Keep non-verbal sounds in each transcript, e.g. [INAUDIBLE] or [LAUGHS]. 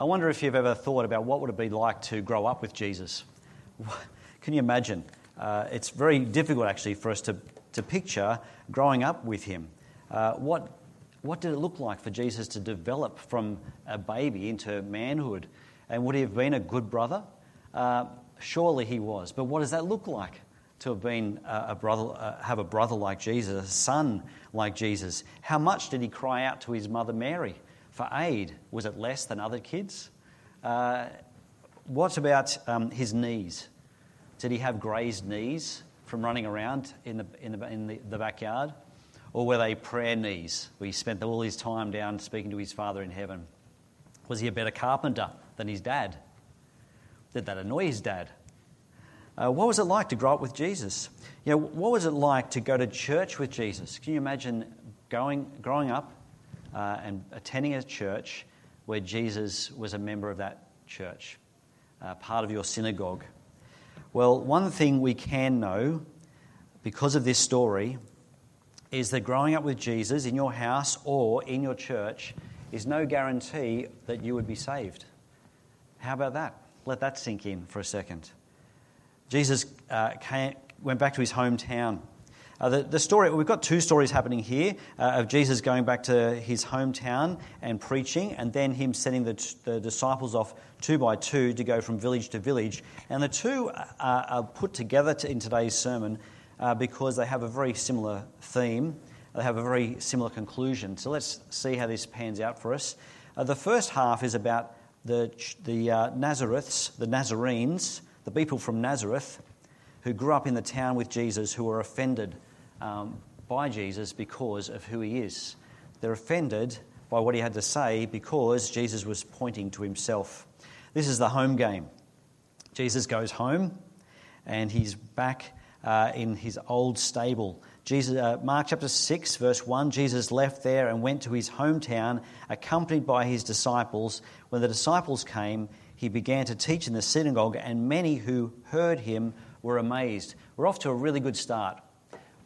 I wonder if you've ever thought about what would it be like to grow up with Jesus. [LAUGHS] Can you imagine? Uh, it's very difficult actually for us to, to picture growing up with him. Uh, what, what did it look like for Jesus to develop from a baby into manhood? And would he have been a good brother? Uh, surely he was. But what does that look like to have been a brother, uh, have a brother like Jesus, a son like Jesus? How much did he cry out to his mother Mary for aid? Was it less than other kids? Uh, what about um, his knees? Did he have grazed knees from running around in the, in the, in the, the backyard? Or were they prayer knees where he spent all his time down speaking to his Father in heaven? Was he a better carpenter than his dad? Did that annoy his dad? Uh, what was it like to grow up with Jesus? You know, what was it like to go to church with Jesus? Can you imagine going, growing up uh, and attending a church where Jesus was a member of that church, uh, part of your synagogue? Well, one thing we can know because of this story is that growing up with Jesus in your house or in your church is no guarantee that you would be saved. How about that? Let that sink in for a second. Jesus uh, came, went back to his hometown. Uh, the, the, story, we've got two stories happening here uh, of Jesus going back to his hometown and preaching, and then him sending the, the disciples off two by two to go from village to village. And the two are, are put together to, in today's sermon uh, because they have a very similar theme, they have a very similar conclusion. So let's see how this pans out for us. Uh, the first half is about the, the uh, Nazareths, the Nazarenes, the people from Nazareth who grew up in the town with Jesus who were offended um, by Jesus because of who he is. They're offended by what he had to say because Jesus was pointing to himself. This is the home game. Jesus goes home and he's back uh, in his old stable. Jesus, uh, Mark chapter 6, verse 1 Jesus left there and went to his hometown, accompanied by his disciples. When the disciples came, he began to teach in the synagogue, and many who heard him were amazed. We're off to a really good start.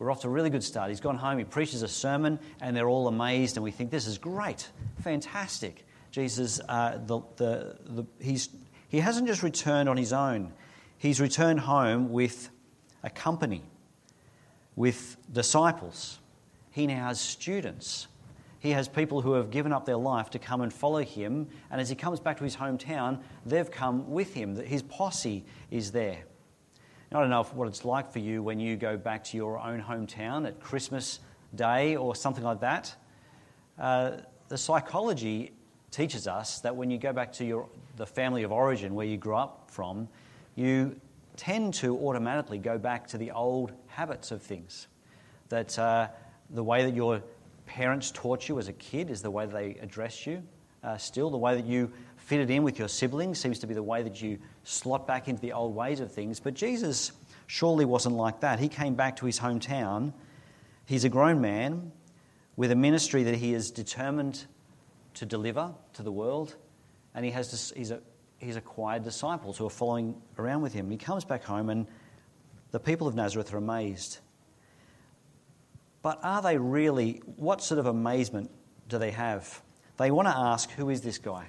We're off to a really good start. He's gone home, he preaches a sermon, and they're all amazed, and we think, this is great, fantastic. Jesus, uh, the, the, the, he's, he hasn't just returned on his own, he's returned home with a company, with disciples. He now has students. He has people who have given up their life to come and follow him. And as he comes back to his hometown, they've come with him. His posse is there. I don't know what it's like for you when you go back to your own hometown at Christmas Day or something like that. Uh, the psychology teaches us that when you go back to your, the family of origin where you grew up from, you tend to automatically go back to the old habits of things. That uh, the way that your parents taught you as a kid is the way they address you. Uh, still, the way that you fitted in with your siblings seems to be the way that you slot back into the old ways of things. But Jesus surely wasn't like that. He came back to his hometown. He's a grown man with a ministry that he is determined to deliver to the world, and he has he's, a, he's acquired disciples who are following around with him. He comes back home, and the people of Nazareth are amazed. But are they really, what sort of amazement do they have? They want to ask, Who is this guy?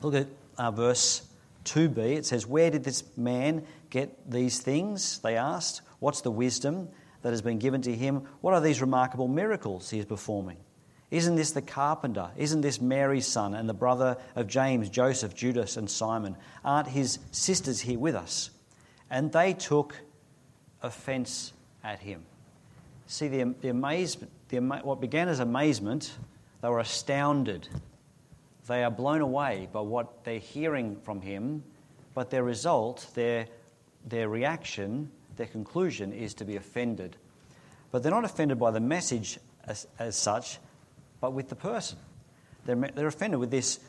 Look at uh, verse 2b. It says, Where did this man get these things? They asked. What's the wisdom that has been given to him? What are these remarkable miracles he is performing? Isn't this the carpenter? Isn't this Mary's son and the brother of James, Joseph, Judas, and Simon? Aren't his sisters here with us? And they took offense at him. See, the, the amazement, the, what began as amazement, they were astounded they are blown away by what they're hearing from him, but their result, their, their reaction, their conclusion is to be offended. But they're not offended by the message as, as such, but with the person. They're, they're offended with this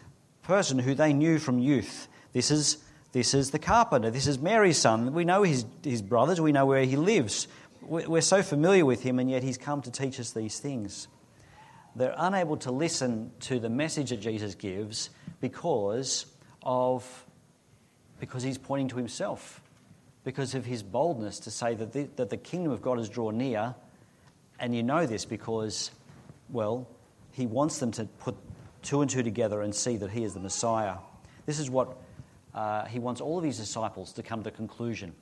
person who they knew from youth. This is, this is the carpenter. This is Mary's son. We know his, his brothers. We know where he lives. We're so familiar with him, and yet he's come to teach us these things they're unable to listen to the message that Jesus gives because of because he's pointing to himself, because of his boldness to say that the, that the kingdom of God has drawn near, and you know this because, well, he wants them to put two and two together and see that he is the Messiah. This is what uh, he wants all of his disciples to come to the conclusion.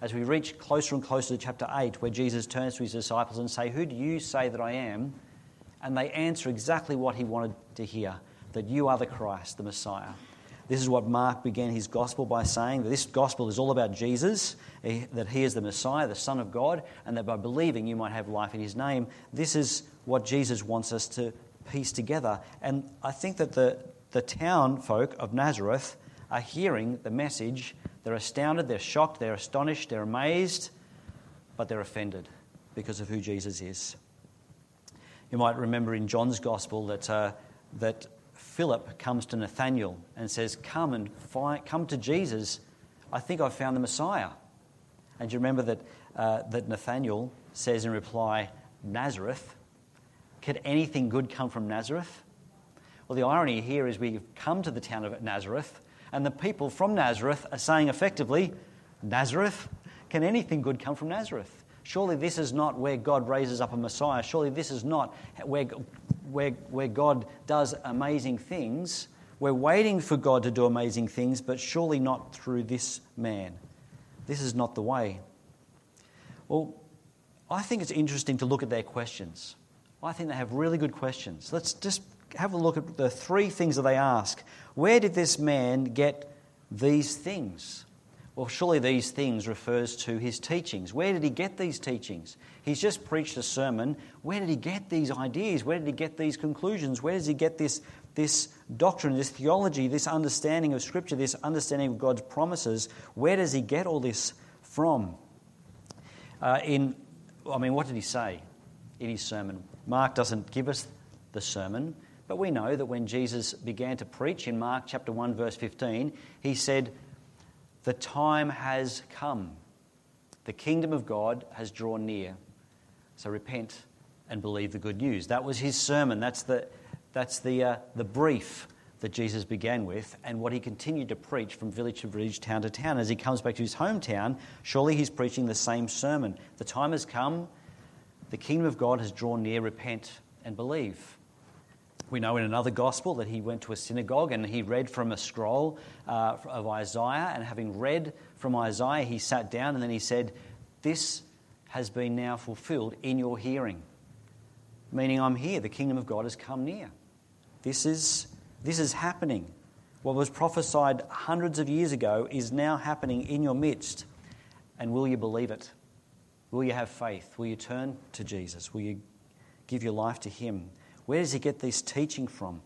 As we reach closer and closer to chapter 8, where Jesus turns to his disciples and say, Who do you say that I am? And they answer exactly what he wanted to hear, that you are the Christ, the Messiah. This is what Mark began his gospel by saying that this gospel is all about Jesus, eh, that he is the Messiah, the Son of God, and that by believing you might have life in his name. This is what Jesus wants us to piece together. And I think that the, the town folk of Nazareth are hearing the message. They're astounded, they're shocked, they're astonished, they're amazed, but they're offended because of who Jesus is. You might remember in John's Gospel that, uh, that Philip comes to Nathanael and says, Come and find, come to Jesus. I think I've found the Messiah. And you remember that, uh, that Nathanael says in reply, Nazareth. Could anything good come from Nazareth? Well, the irony here is we've come to the town of Nazareth, and the people from Nazareth are saying effectively, Nazareth? Can anything good come from Nazareth? Surely this is not where God raises up a Messiah. Surely this is not where, where, where God does amazing things. We're waiting for God to do amazing things, but surely not through this man. This is not the way. Well, I think it's interesting to look at their questions. I think they have really good questions. Let's just have a look at the three things that they ask. Where did this man get these things? Well, surely these things refers to his teachings. Where did he get these teachings? He's just preached a sermon. Where did he get these ideas? Where did he get these conclusions? Where does he get this, this doctrine, this theology, this understanding of Scripture, this understanding of God's promises? Where does he get all this from? Uh, in, I mean, what did he say in his sermon? Mark doesn't give us the sermon, but we know that when Jesus began to preach in Mark chapter 1, verse 15, he said, The time has come. The kingdom of God has drawn near. So repent and believe the good news. That was his sermon. That's the, that's the, uh, the brief that Jesus began with and what he continued to preach from village to village, town to town. As he comes back to his hometown, surely he's preaching the same sermon. The time has come. The kingdom of God has drawn near. Repent and believe. We know in another gospel that he went to a synagogue and he read from a scroll uh, of Isaiah. And having read from Isaiah, he sat down and then he said, This has been now fulfilled in your hearing. Meaning, I'm here. The kingdom of God has come near. This is, this is happening. What was prophesied hundreds of years ago is now happening in your midst. And will you believe it? Will you have faith? Will you turn to Jesus? Will you give your life to Him? Where does he get this teaching from?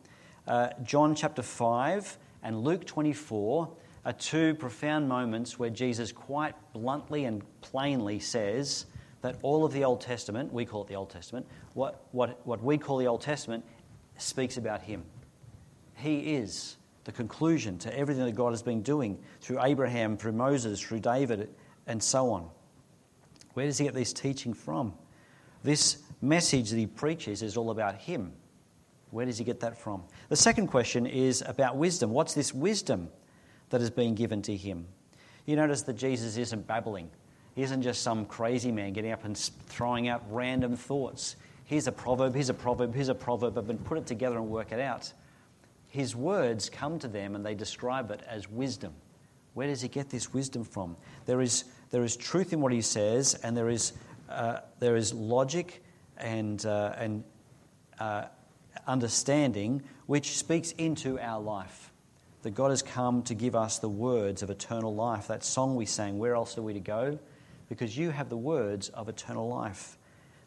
Uh, John chapter 5 and Luke 24 are two profound moments where Jesus quite bluntly and plainly says that all of the Old Testament, we call it the Old Testament, what, what, what we call the Old Testament, speaks about him. He is the conclusion to everything that God has been doing through Abraham, through Moses, through David, and so on. Where does he get this teaching from? This message that he preaches is all about him. Where does he get that from? The second question is about wisdom. What's this wisdom that has been given to him? You notice that Jesus isn't babbling. He isn't just some crazy man getting up and throwing out random thoughts. Here's a proverb, here's a proverb, here's a proverb, and put it together and work it out. His words come to them and they describe it as wisdom. Where does he get this wisdom from? There is, there is truth in what he says, and there is, uh, there is logic and, uh, and uh, understanding which speaks into our life. That God has come to give us the words of eternal life. That song we sang, Where else are we to go? Because you have the words of eternal life.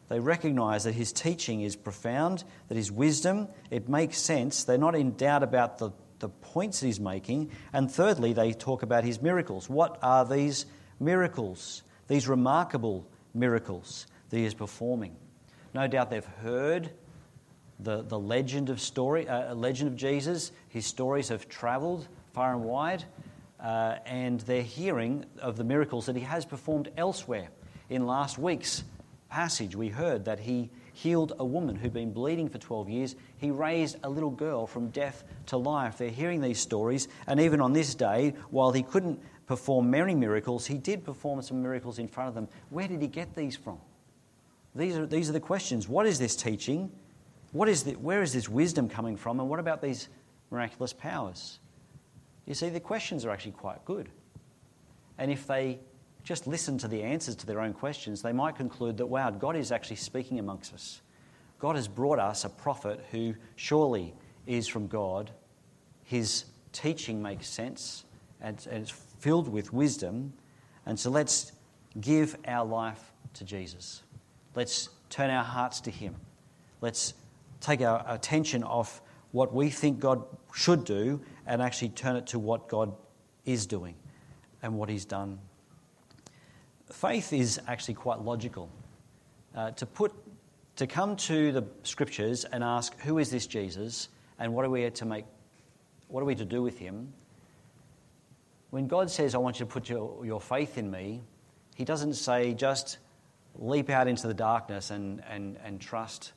They recognize that his teaching is profound, that his wisdom, it makes sense. They're not in doubt about the, the points he's making. And thirdly, they talk about his miracles. What are these miracles? These remarkable miracles that he is performing. No doubt they've heard the, the legend of story, uh, legend of Jesus. His stories have travelled far and wide, uh, and they're hearing of the miracles that he has performed elsewhere. In last week's passage, we heard that he healed a woman who'd been bleeding for 12 years. He raised a little girl from death to life. They're hearing these stories, and even on this day, while he couldn't perform many miracles, he did perform some miracles in front of them. Where did he get these from? These are, these are the questions. What is this teaching? What is the, where is this wisdom coming from? And what about these miraculous powers? you see, the questions are actually quite good. And if they just listen to the answers to their own questions, they might conclude that, wow, God is actually speaking amongst us. God has brought us a prophet who surely is from God. His teaching makes sense and, and it's filled with wisdom. And so let's give our life to Jesus. Let's turn our hearts to Him. Let's take our attention off what we think God should do and actually turn it to what God is doing and what He's done. Faith is actually quite logical. Uh, to put to come to the scriptures and ask, who is this Jesus and what are we to make what are we to do with him? When God says, I want you to put your, your faith in me, he doesn't say just leap out into the darkness and, and, and trust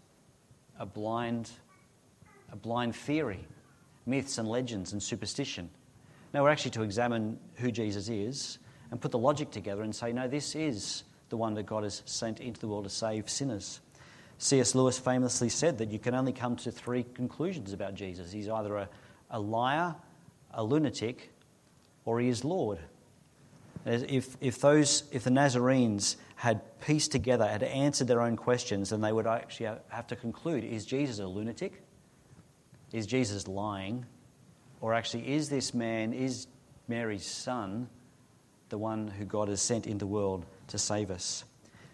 a blind, a blind theory, myths and legends and superstition. No, we're actually to examine who Jesus is and put the logic together and say, no, this is the one that God has sent into the world to save sinners. C.S. Lewis famously said that you can only come to three conclusions about Jesus. He's either a, a liar, a lunatic, or he is Lord. If, if, those, if the Nazarenes had pieced together, had answered their own questions, then they would actually have to conclude is Jesus a lunatic? Is Jesus lying? Or actually, is this man, is Mary's son, the one who God has sent into the world to save us?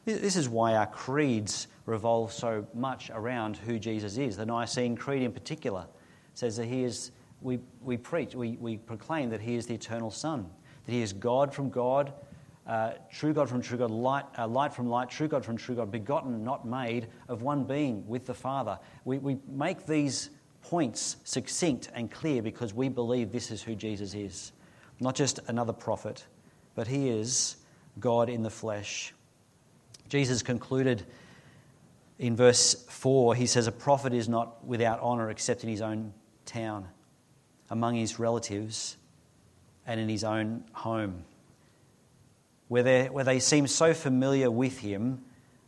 This is why our creeds revolve so much around who Jesus is. The Nicene Creed, in particular, says that he is, we, we preach, we, we proclaim that he is the eternal Son, that he is God from God, uh, true God from true God, light, uh, light from light, true God from true God, begotten, not made, of one being with the Father. We, we make these points succinct and clear because we believe this is who Jesus is. Not just another prophet, but he is God in the flesh. Jesus concluded in verse 4, he says, A prophet is not without honor except in his own town, among his relatives, and in his own home. Where, they where they seem so familiar with him,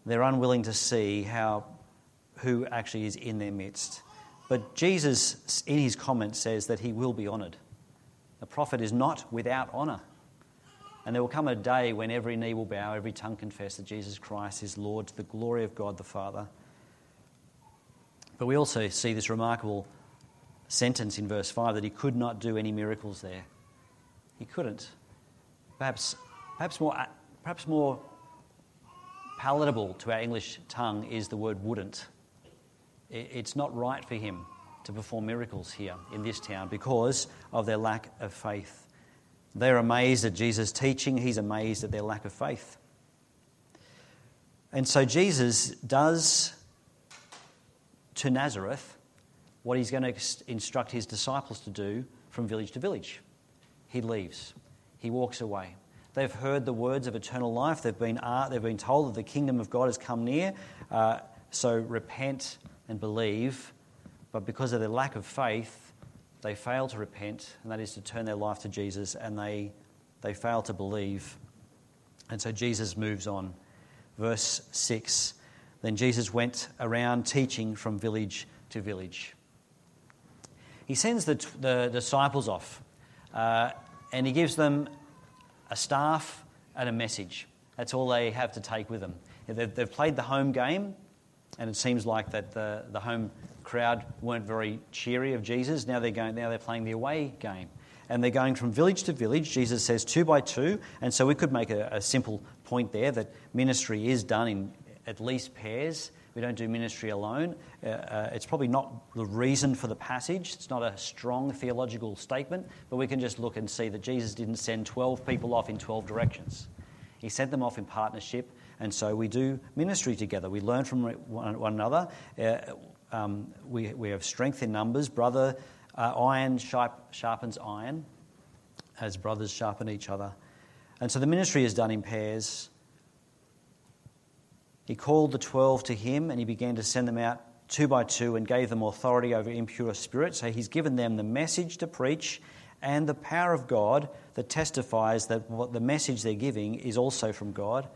they're unwilling to see how, who actually is in their midst. But Jesus, in his comment, says that he will be honoured. The prophet is not without honour. And there will come a day when every knee will bow, every tongue confess that Jesus Christ is Lord to the glory of God the Father. But we also see this remarkable sentence in verse 5 that he could not do any miracles there. He couldn't. Perhaps, perhaps, more, uh, perhaps more palatable to our English tongue is the word wouldn't. It's not right for him to perform miracles here in this town because of their lack of faith. They're amazed at Jesus' teaching, he's amazed at their lack of faith. And so Jesus does to Nazareth what he's going to instruct his disciples to do from village to village. He leaves, he walks away. They've heard the words of eternal life. They've been, uh, they've been told that the kingdom of God has come near. Uh, so repent and believe. But because of their lack of faith, they fail to repent, and that is to turn their life to Jesus, and they, they fail to believe. And so Jesus moves on. Verse 6 Then Jesus went around teaching from village to village. He sends the, the disciples off, uh, and he gives them a staff and a message. That's all they have to take with them. They've, played the home game, and it seems like that the, the home crowd weren't very cheery of Jesus. Now they're going. Now they're playing the away game, and they're going from village to village. Jesus says two by two, and so we could make a, a simple point there that ministry is done in at least pairs. We don't do ministry alone. Uh, uh, it's probably not the reason for the passage. It's not a strong theological statement, but we can just look and see that Jesus didn't send 12 people off in 12 directions. He sent them off in partnership, and so we do ministry together. We learn from one, one another. Uh, um, we, we have strength in numbers. Brother, uh, iron sharp, sharpens iron as brothers sharpen each other. And so the ministry is done in pairs. He called the twelve to him and he began to send them out two by two and gave them authority over impure spirits. So he's given them the message to preach and the power of God that testifies that what the message they're giving is also from God.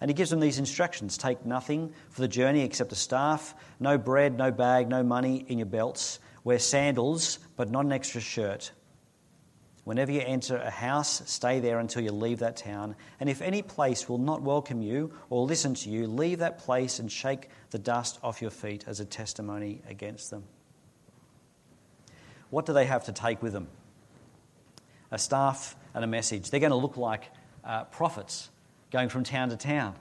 And he gives them these instructions take nothing for the journey except a staff, no bread, no bag, no money in your belts. Wear sandals, but not an extra shirt. Whenever you enter a house, stay there until you leave that town. And if any place will not welcome you or listen to you, leave that place and shake the dust off your feet as a testimony against them. What do they have to take with them? A staff and a message. They're going to look like uh, prophets going from town to town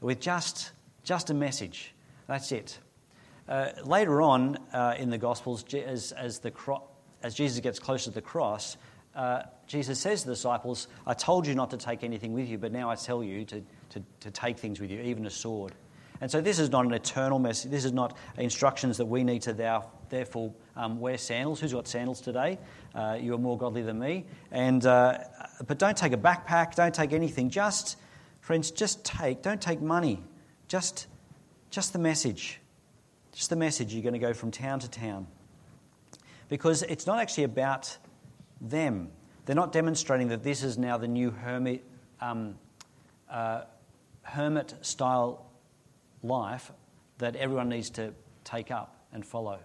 with just, just a message. That's it. Uh, later on uh, in the Gospels, as, as, the cro- as Jesus gets closer to the cross, uh, Jesus says to the disciples, I told you not to take anything with you, but now I tell you to, to, to take things with you, even a sword. And so this is not an eternal message. This is not instructions that we need to thou, therefore um, wear sandals. Who's got sandals today? Uh, you are more godly than me. And, uh, but don't take a backpack. Don't take anything. Just, friends, just take. Don't take money. Just, just the message. Just the message. You're going to go from town to town. Because it's not actually about them. They're not demonstrating that this is now the new hermit, um, uh, hermit style life that everyone needs to take up and follow.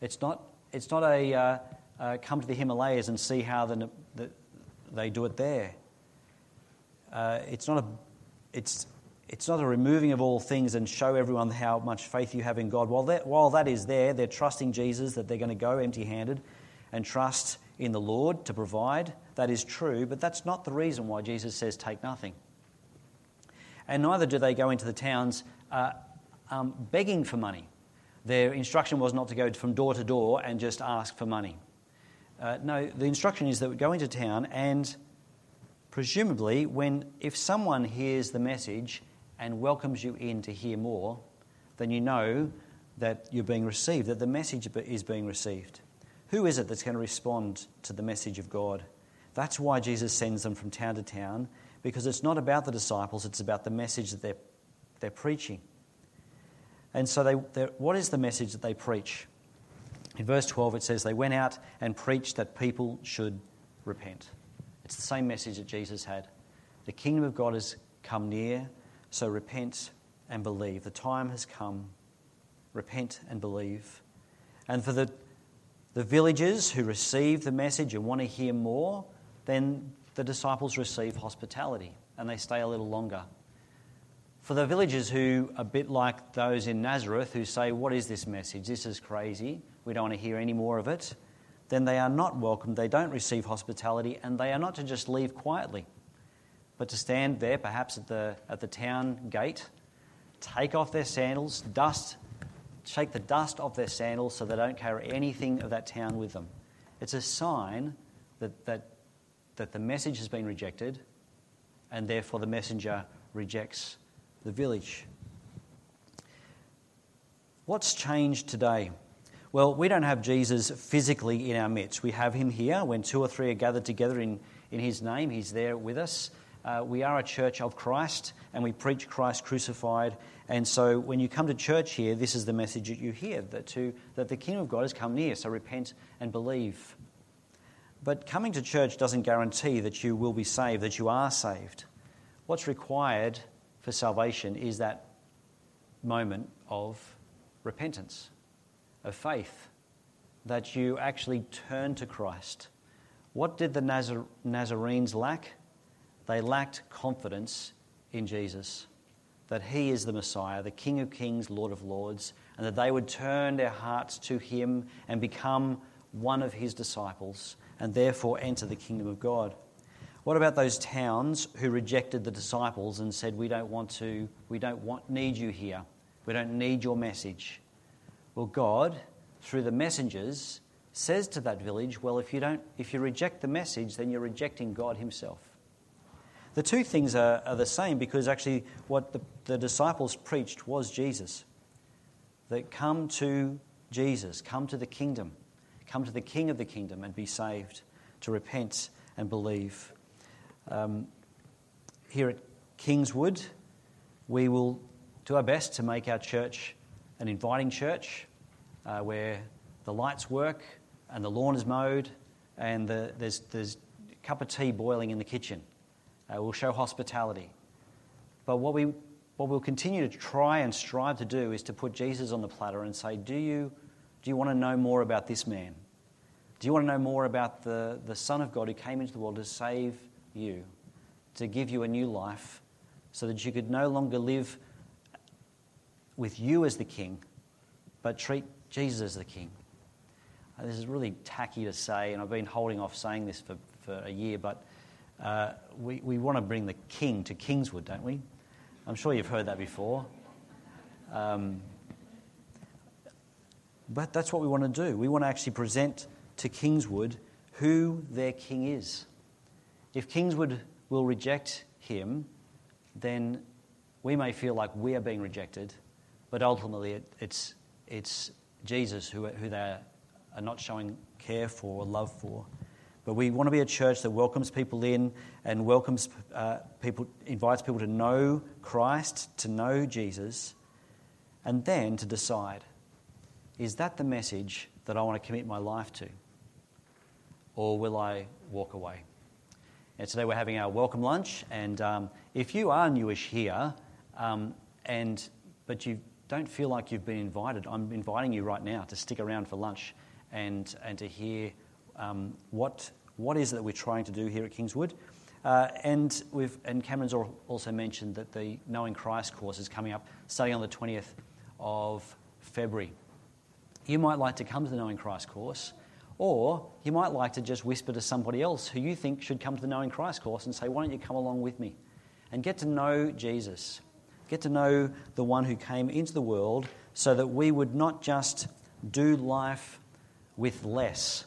It's not, it's not a uh, uh, come to the Himalayas and see how the, the, they do it there. Uh, it's, not a, it's, it's not a removing of all things and show everyone how much faith you have in God. While that, while that is there, they're trusting Jesus that they're going to go empty handed and trust in the Lord to provide. That is true, but that's not the reason why Jesus says, take nothing. And neither do they go into the towns uh, um, begging for money. Their instruction was not to go from door to door and just ask for money. Uh, no, the instruction is that we go into town and presumably when if someone hears the message and welcomes you in to hear more, then you know that you're being received, that the message is being received. Who is it that's going to respond to the message of God? That's why Jesus sends them from town to town, because it's not about the disciples, it's about the message that they're, they're preaching. And so, they, what is the message that they preach? In verse 12, it says, They went out and preached that people should repent. It's the same message that Jesus had. The kingdom of God has come near, so repent and believe. The time has come. Repent and believe. And for the the villagers who receive the message and want to hear more, then the disciples receive hospitality and they stay a little longer. For the villagers who, are a bit like those in Nazareth, who say, What is this message? This is crazy. We don't want to hear any more of it. Then they are not welcomed. They don't receive hospitality and they are not to just leave quietly, but to stand there, perhaps at the, at the town gate, take off their sandals, dust shake the dust off their sandals so they don't carry anything of that town with them. It's a sign that, that, that the message has been rejected, and therefore the messenger rejects the village. What's changed today? Well, we don't have Jesus physically in our midst. We have him here. When two or three are gathered together in, in his name, he's there with us. Uh, we are a church of Christ and we preach Christ crucified. And so when you come to church here, this is the message that you hear that, to, that the kingdom of God has come near. So repent and believe. But coming to church doesn't guarantee that you will be saved, that you are saved. What's required for salvation is that moment of repentance, of faith, that you actually turn to Christ. What did the Nazar- Nazarenes lack? They lacked confidence in Jesus, that He is the Messiah, the King of Kings, Lord of Lords, and that they would turn their hearts to Him and become one of His disciples and therefore enter the kingdom of God. What about those towns who rejected the disciples and said, We don't want to, we don't want, need you here. We don't need your message. Well, God, through the messengers, says to that village, Well, if you, don't, if you reject the message, then you're rejecting God Himself. The two things are, are the same because actually what the, the disciples preached was Jesus. That come to Jesus, come to the kingdom, come to the King of the kingdom and be saved, to repent and believe. Um, here at Kingswood, we will do our best to make our church an inviting church uh, where the lights work and the lawn is mowed and the, there's, there's a cup of tea boiling in the kitchen uh, we'll show hospitality. But what, we, what we'll continue to try and strive to do is to put Jesus on the platter and say, Do you, do you want to know more about this man? Do you want to know more about the, the Son of God who came into the world to save you, to give you a new life, so that you could no longer live with you as the king, but treat Jesus as the king? Uh, this is really tacky to say, and I've been holding off saying this for, for a year, but uh, we, we want to bring the king to Kingswood, don't we? I'm sure you've heard that before. Um, but that's what we want to do. We want to actually present to Kingswood who their king is. If Kingswood will reject him, then we may feel like we are being rejected, but ultimately it, it's, it's Jesus who, who they are not showing care for or love for. But we want to be a church that welcomes people in and welcomes uh, people, invites people to know Christ, to know Jesus, and then to decide is that the message that I want to commit my life to? Or will I walk away? And today we're having our welcome lunch, and um, if you are newish here, um, and but you don't feel like you've been invited, I'm inviting you right now to stick around for lunch and, and to hear um, what, what is it that we're trying to do here at Kingswood. Uh, and, we've, and Cameron's also mentioned that the Knowing Christ course is coming up starting on the 20th of February. You might like to come to the Knowing Christ course, or you might like to just whisper to somebody else who you think should come to the Knowing Christ course and say, Why don't you come along with me? And get to know Jesus. Get to know the one who came into the world so that we would not just do life with less,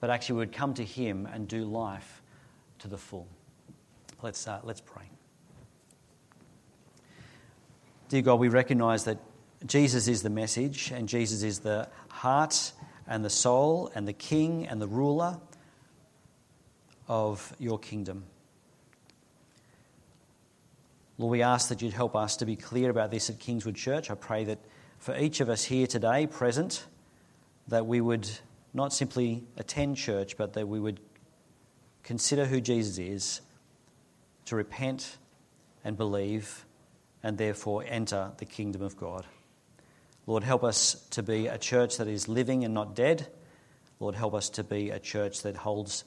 but actually would come to Him and do life to the full. Let's, uh, let's pray. Dear God, we recognize that Jesus is the message, and Jesus is the heart and the soul and the king and the ruler of your kingdom. Lord, we ask that you'd help us to be clear about this at Kingswood Church. I pray that for each of us here today present, that we would not simply attend church, but that we would consider who Jesus is, to repent and believe, and therefore enter the kingdom of God. Lord, help us to be a church that is living and not dead. Lord, help us to be a church that holds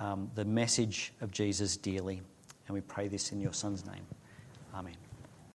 um, the message of Jesus dearly. And we pray this in your Son's name. Amen.